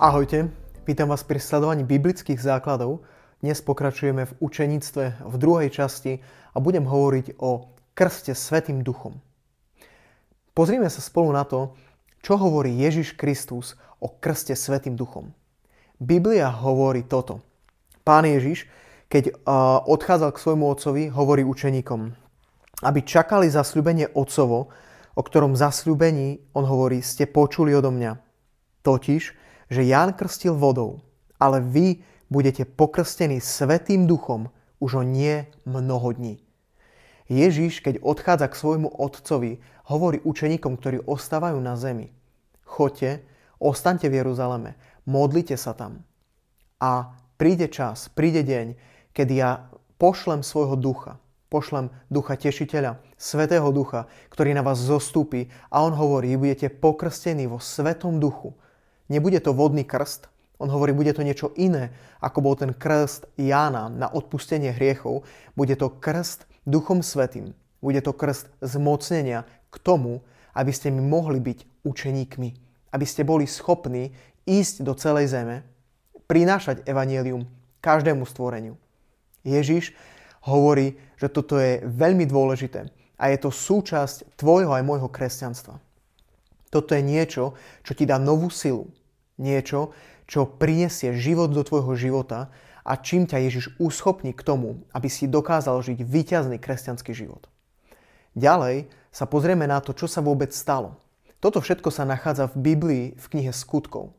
Ahojte, vítam vás pri sledovaní biblických základov. Dnes pokračujeme v učeníctve v druhej časti a budem hovoriť o krste Svetým duchom. Pozrime sa spolu na to, čo hovorí Ježiš Kristus o krste Svetým duchom. Biblia hovorí toto. Pán Ježiš, keď odchádzal k svojmu otcovi, hovorí učeníkom, aby čakali zasľúbenie otcovo, o ktorom zasľúbení, on hovorí, ste počuli odo mňa. Totiž, že Ján krstil vodou, ale vy budete pokrstení Svetým duchom už o nie mnoho dní. Ježiš, keď odchádza k svojmu otcovi, hovorí učeníkom, ktorí ostávajú na zemi. Choďte, ostaňte v Jeruzaleme, modlite sa tam. A príde čas, príde deň, kedy ja pošlem svojho ducha, pošlem ducha tešiteľa, svetého ducha, ktorý na vás zostúpi a on hovorí, budete pokrstení vo svetom duchu Nebude to vodný krst, on hovorí, bude to niečo iné, ako bol ten krst Jána na odpustenie hriechov. Bude to krst Duchom Svetým. Bude to krst zmocnenia k tomu, aby ste mi mohli byť učeníkmi. Aby ste boli schopní ísť do celej zeme, prinášať evanielium každému stvoreniu. Ježiš hovorí, že toto je veľmi dôležité a je to súčasť tvojho aj môjho kresťanstva. Toto je niečo, čo ti dá novú silu, niečo, čo prinesie život do tvojho života a čím ťa Ježiš uschopní k tomu, aby si dokázal žiť víťazný kresťanský život. Ďalej sa pozrieme na to, čo sa vôbec stalo. Toto všetko sa nachádza v Biblii v knihe Skutkov.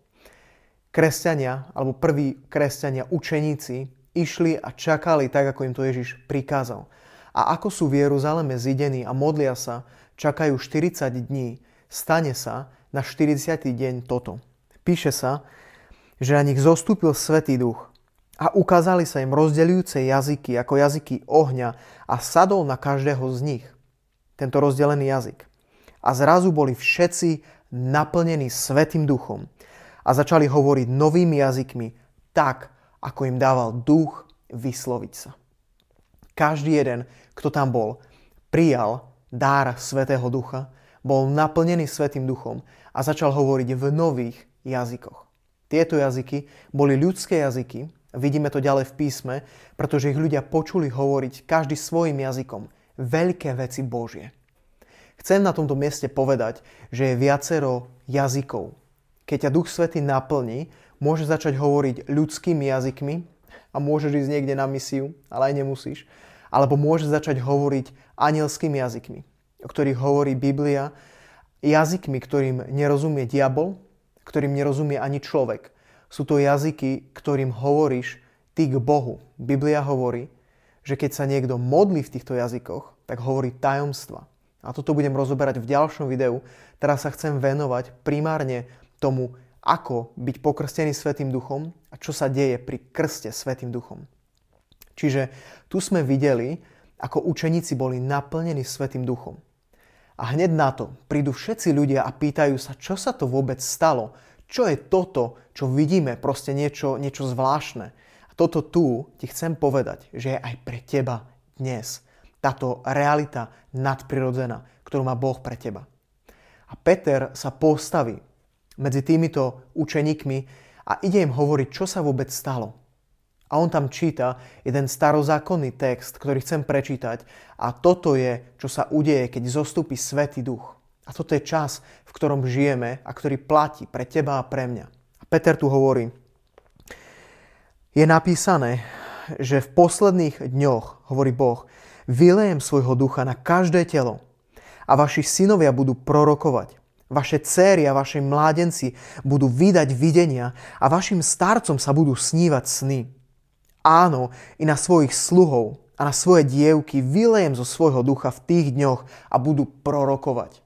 Kresťania, alebo prví kresťania, učeníci, išli a čakali tak, ako im to Ježiš prikázal. A ako sú v Jeruzaleme zidení a modlia sa, čakajú 40 dní, stane sa na 40. deň toto. Píše sa, že na nich zostúpil Svetý duch a ukázali sa im rozdeľujúce jazyky ako jazyky ohňa a sadol na každého z nich. Tento rozdelený jazyk. A zrazu boli všetci naplnení Svetým duchom a začali hovoriť novými jazykmi tak, ako im dával duch vysloviť sa. Každý jeden, kto tam bol, prijal dár Svetého ducha, bol naplnený Svetým duchom a začal hovoriť v nových jazykoch. Tieto jazyky boli ľudské jazyky, vidíme to ďalej v písme, pretože ich ľudia počuli hovoriť každý svojim jazykom veľké veci Božie. Chcem na tomto mieste povedať, že je viacero jazykov. Keď ťa Duch Svety naplní, môže začať hovoriť ľudskými jazykmi a môžeš ísť niekde na misiu, ale aj nemusíš. Alebo môže začať hovoriť anielskými jazykmi, o ktorých hovorí Biblia, jazykmi, ktorým nerozumie diabol, ktorým nerozumie ani človek. Sú to jazyky, ktorým hovoríš ty k Bohu. Biblia hovorí, že keď sa niekto modlí v týchto jazykoch, tak hovorí tajomstva. A toto budem rozoberať v ďalšom videu. Teraz sa chcem venovať primárne tomu, ako byť pokrstený Svetým duchom a čo sa deje pri krste Svetým duchom. Čiže tu sme videli, ako učeníci boli naplnení Svetým duchom. A hneď na to prídu všetci ľudia a pýtajú sa, čo sa to vôbec stalo. Čo je toto, čo vidíme, proste niečo, niečo zvláštne. A toto tu ti chcem povedať, že je aj pre teba dnes. Táto realita nadprirodzená, ktorú má Boh pre teba. A Peter sa postaví medzi týmito učeníkmi a ide im hovoriť, čo sa vôbec stalo. A on tam číta jeden starozákonný text, ktorý chcem prečítať. A toto je, čo sa udeje, keď zostupí Svetý duch. A toto je čas, v ktorom žijeme a ktorý platí pre teba a pre mňa. A Peter tu hovorí, je napísané, že v posledných dňoch, hovorí Boh, vylejem svojho ducha na každé telo a vaši synovia budú prorokovať. Vaše céry a vaši mládenci budú vydať videnia a vašim starcom sa budú snívať sny. Áno, i na svojich sluhov a na svoje dievky vylejem zo svojho ducha v tých dňoch a budú prorokovať.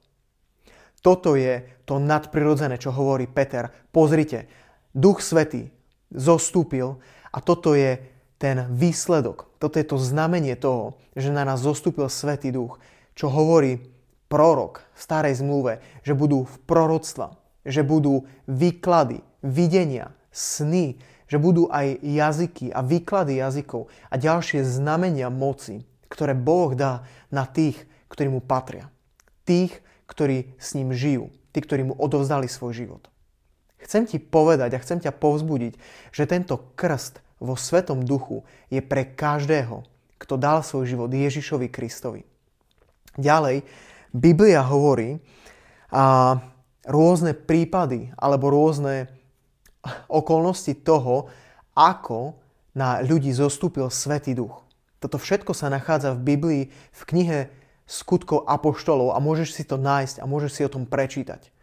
Toto je to nadprirodzené, čo hovorí Peter. Pozrite, Duch Svetý zostúpil a toto je ten výsledok. Toto je to znamenie toho, že na nás zostúpil Svetý Duch, čo hovorí prorok v starej zmluve, že budú v proroctva, že budú výklady, videnia, sny, že budú aj jazyky a výklady jazykov a ďalšie znamenia moci, ktoré Boh dá na tých, ktorí mu patria. Tých, ktorí s ním žijú, tí, ktorí mu odovzdali svoj život. Chcem ti povedať a chcem ťa povzbudiť, že tento krst vo Svetom duchu je pre každého, kto dal svoj život Ježišovi Kristovi. Ďalej, Biblia hovorí a rôzne prípady alebo rôzne okolnosti toho, ako na ľudí zostúpil Svetý duch. Toto všetko sa nachádza v Biblii v knihe skutkov apoštolov a môžeš si to nájsť a môžeš si o tom prečítať.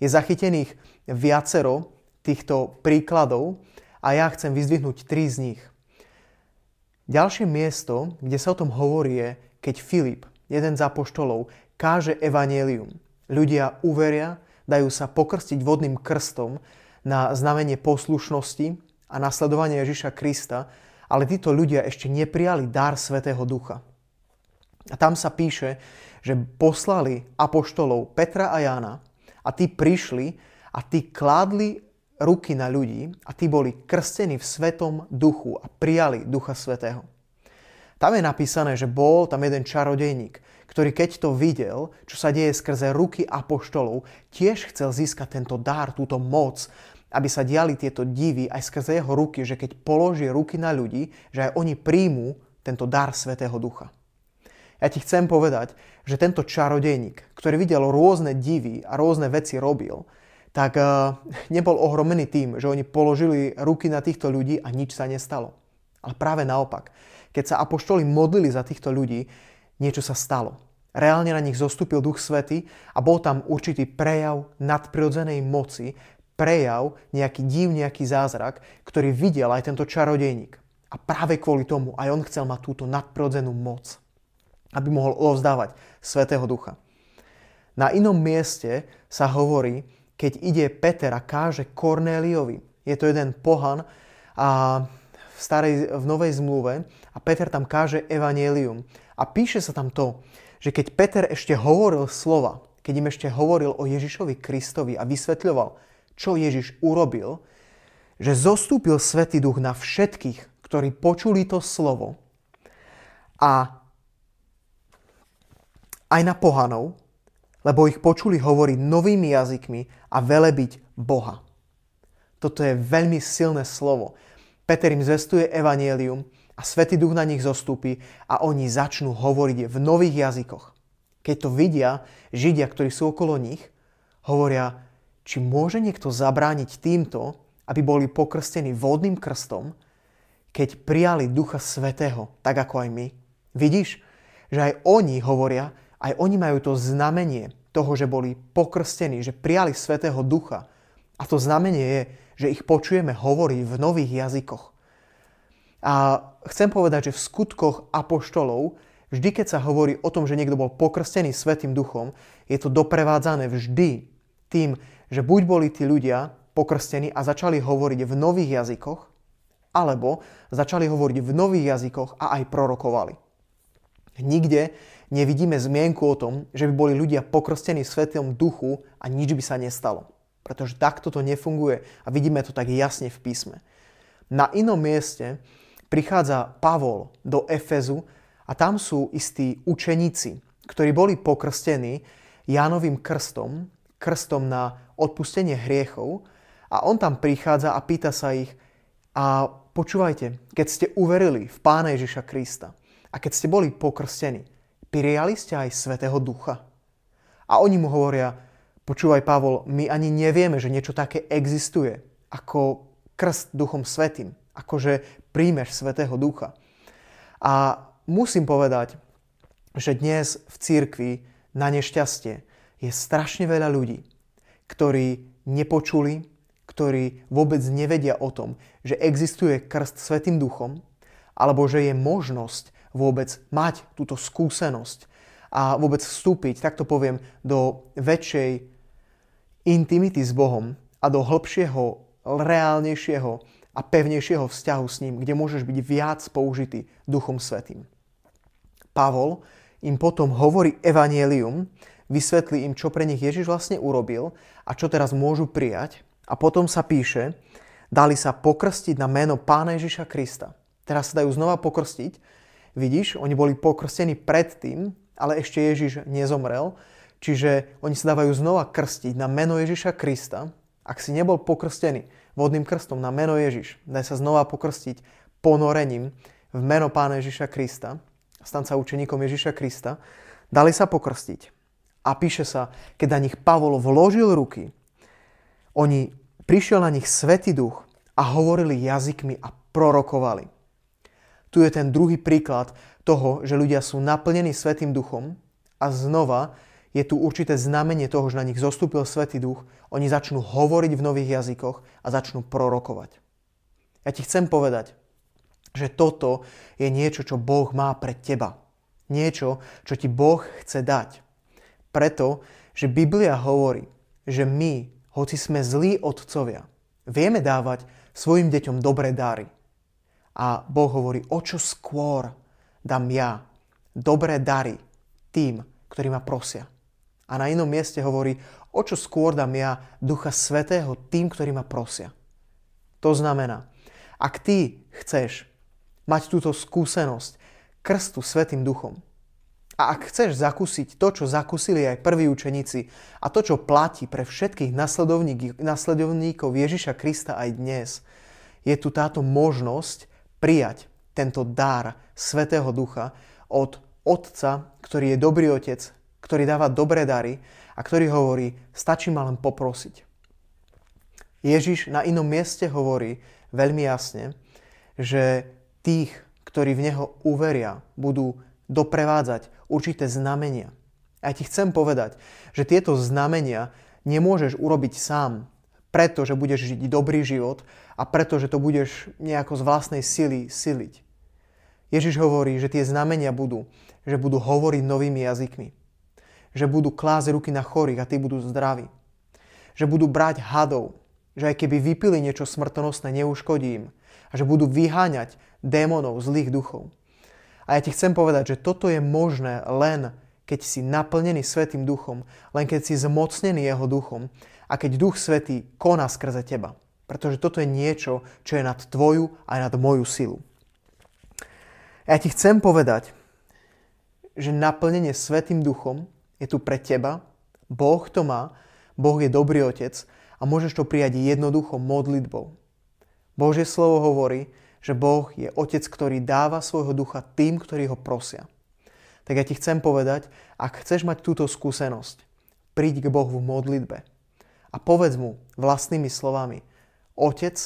Je zachytených viacero týchto príkladov a ja chcem vyzdvihnúť tri z nich. Ďalšie miesto, kde sa o tom hovorí, je, keď Filip, jeden z apoštolov, káže evanielium. Ľudia uveria, dajú sa pokrstiť vodným krstom na znamenie poslušnosti a nasledovania Ježiša Krista, ale títo ľudia ešte neprijali dar Svetého Ducha. A tam sa píše, že poslali apoštolov Petra a Jána a tí prišli a tí kládli ruky na ľudí a tí boli krstení v Svetom duchu a prijali Ducha Svetého. Tam je napísané, že bol tam jeden čarodejník, ktorý keď to videl, čo sa deje skrze ruky apoštolov, tiež chcel získať tento dar, túto moc, aby sa diali tieto divy aj skrze jeho ruky, že keď položí ruky na ľudí, že aj oni príjmú tento dar Svetého Ducha. Ja ti chcem povedať, že tento čarodejník, ktorý videl rôzne divy a rôzne veci robil, tak uh, nebol ohromený tým, že oni položili ruky na týchto ľudí a nič sa nestalo. Ale práve naopak, keď sa apoštoli modlili za týchto ľudí, niečo sa stalo. Reálne na nich zostúpil Duch Svety a bol tam určitý prejav nadprirodzenej moci, prejav, nejaký div, nejaký zázrak, ktorý videl aj tento čarodejník. A práve kvôli tomu aj on chcel mať túto nadprirodzenú moc aby mohol ovzdávať Svetého Ducha. Na inom mieste sa hovorí, keď ide Peter a káže Kornéliovi. Je to jeden pohan a v, starej, v Novej zmluve a Peter tam káže Evangelium. A píše sa tam to, že keď Peter ešte hovoril slova, keď im ešte hovoril o Ježišovi Kristovi a vysvetľoval, čo Ježiš urobil, že zostúpil Svetý Duch na všetkých, ktorí počuli to slovo a aj na pohanov, lebo ich počuli hovoriť novými jazykmi a velebiť Boha. Toto je veľmi silné slovo. Peter im zvestuje evanielium a Svetý Duch na nich zostúpi a oni začnú hovoriť v nových jazykoch. Keď to vidia Židia, ktorí sú okolo nich, hovoria, či môže niekto zabrániť týmto, aby boli pokrstení vodným krstom, keď prijali Ducha Svetého, tak ako aj my. Vidíš, že aj oni hovoria, aj oni majú to znamenie toho, že boli pokrstení, že prijali Svetého Ducha. A to znamenie je, že ich počujeme hovoriť v nových jazykoch. A chcem povedať, že v skutkoch apoštolov, vždy keď sa hovorí o tom, že niekto bol pokrstený Svetým Duchom, je to doprevádzané vždy tým, že buď boli tí ľudia pokrstení a začali hovoriť v nových jazykoch, alebo začali hovoriť v nových jazykoch a aj prorokovali. Nikde nevidíme zmienku o tom, že by boli ľudia pokrstení Svetom duchu a nič by sa nestalo. Pretože takto to nefunguje a vidíme to tak jasne v písme. Na inom mieste prichádza Pavol do Efezu a tam sú istí učeníci, ktorí boli pokrstení Jánovým krstom, krstom na odpustenie hriechov a on tam prichádza a pýta sa ich a počúvajte, keď ste uverili v Pána Ježiša Krista a keď ste boli pokrstení, prijali ste aj Svetého Ducha? A oni mu hovoria, počúvaj Pavol, my ani nevieme, že niečo také existuje, ako krst Duchom Svetým, akože príjmeš Svetého Ducha. A musím povedať, že dnes v církvi na nešťastie je strašne veľa ľudí, ktorí nepočuli, ktorí vôbec nevedia o tom, že existuje krst Svetým Duchom, alebo že je možnosť vôbec mať túto skúsenosť a vôbec vstúpiť, tak to poviem, do väčšej intimity s Bohom a do hĺbšieho, reálnejšieho a pevnejšieho vzťahu s ním, kde môžeš byť viac použitý Duchom Svetým. Pavol im potom hovorí evanielium, vysvetlí im, čo pre nich Ježiš vlastne urobil a čo teraz môžu prijať. A potom sa píše, dali sa pokrstiť na meno Pána Ježiša Krista. Teraz sa dajú znova pokrstiť. Vidíš, oni boli pokrstení predtým, ale ešte Ježiš nezomrel. Čiže oni sa dávajú znova krstiť na meno Ježiša Krista. Ak si nebol pokrstený vodným krstom na meno Ježiš, daj sa znova pokrstiť ponorením v meno Pána Ježiša Krista, stan sa učeníkom Ježiša Krista, dali sa pokrstiť. A píše sa, keď na nich Pavol vložil ruky, oni prišiel na nich Svetý duch a hovorili jazykmi a prorokovali. Tu je ten druhý príklad toho, že ľudia sú naplnení Svetým duchom a znova je tu určité znamenie toho, že na nich zostúpil Svetý duch, oni začnú hovoriť v nových jazykoch a začnú prorokovať. Ja ti chcem povedať, že toto je niečo, čo Boh má pre teba. Niečo, čo ti Boh chce dať. Preto, že Biblia hovorí, že my, hoci sme zlí otcovia, vieme dávať svojim deťom dobré dary. A Boh hovorí, o čo skôr dám ja dobré dary tým, ktorí ma prosia. A na inom mieste hovorí, o čo skôr dám ja Ducha Svetého tým, ktorí ma prosia. To znamená, ak ty chceš mať túto skúsenosť krstu Svetým Duchom, a ak chceš zakúsiť to, čo zakúsili aj prví učeníci a to, čo platí pre všetkých nasledovníkov Ježiša Krista aj dnes, je tu táto možnosť prijať tento dar Svetého Ducha od Otca, ktorý je dobrý Otec, ktorý dáva dobré dary a ktorý hovorí, stačí ma len poprosiť. Ježiš na inom mieste hovorí veľmi jasne, že tých, ktorí v Neho uveria, budú doprevádzať určité znamenia. A ja ti chcem povedať, že tieto znamenia nemôžeš urobiť sám, preto, že budeš žiť dobrý život a preto, že to budeš nejako z vlastnej sily siliť. Ježiš hovorí, že tie znamenia budú, že budú hovoriť novými jazykmi, že budú klásť ruky na chorých a tí budú zdraví, že budú brať hadov, že aj keby vypili niečo smrtonosné, neuškodí im a že budú vyháňať démonov, zlých duchov. A ja ti chcem povedať, že toto je možné len keď si naplnený Svetým duchom, len keď si zmocnený Jeho duchom a keď Duch Svetý koná skrze teba. Pretože toto je niečo, čo je nad tvoju a nad moju silu. Ja ti chcem povedať, že naplnenie Svetým duchom je tu pre teba, Boh to má, Boh je dobrý otec a môžeš to prijať jednoducho modlitbou. Božie slovo hovorí, že Boh je Otec, ktorý dáva svojho ducha tým, ktorí ho prosia. Tak ja ti chcem povedať, ak chceš mať túto skúsenosť, príď k Bohu v modlitbe a povedz mu vlastnými slovami, Otec,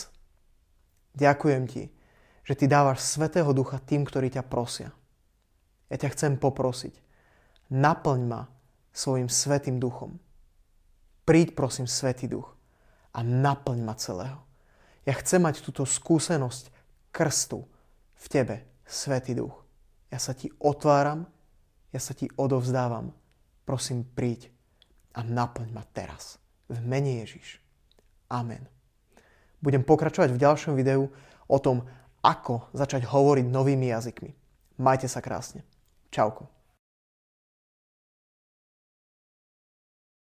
ďakujem ti, že ty dávaš Svetého Ducha tým, ktorí ťa prosia. Ja ťa chcem poprosiť, naplň ma svojim Svetým Duchom. Príď prosím Svetý Duch a naplň ma celého. Ja chcem mať túto skúsenosť krstu v tebe, Svetý Duch. Ja sa ti otváram, ja sa ti odovzdávam. Prosím, príď a naplň ma teraz. V mene Ježiš. Amen. Budem pokračovať v ďalšom videu o tom, ako začať hovoriť novými jazykmi. Majte sa krásne. Čauko.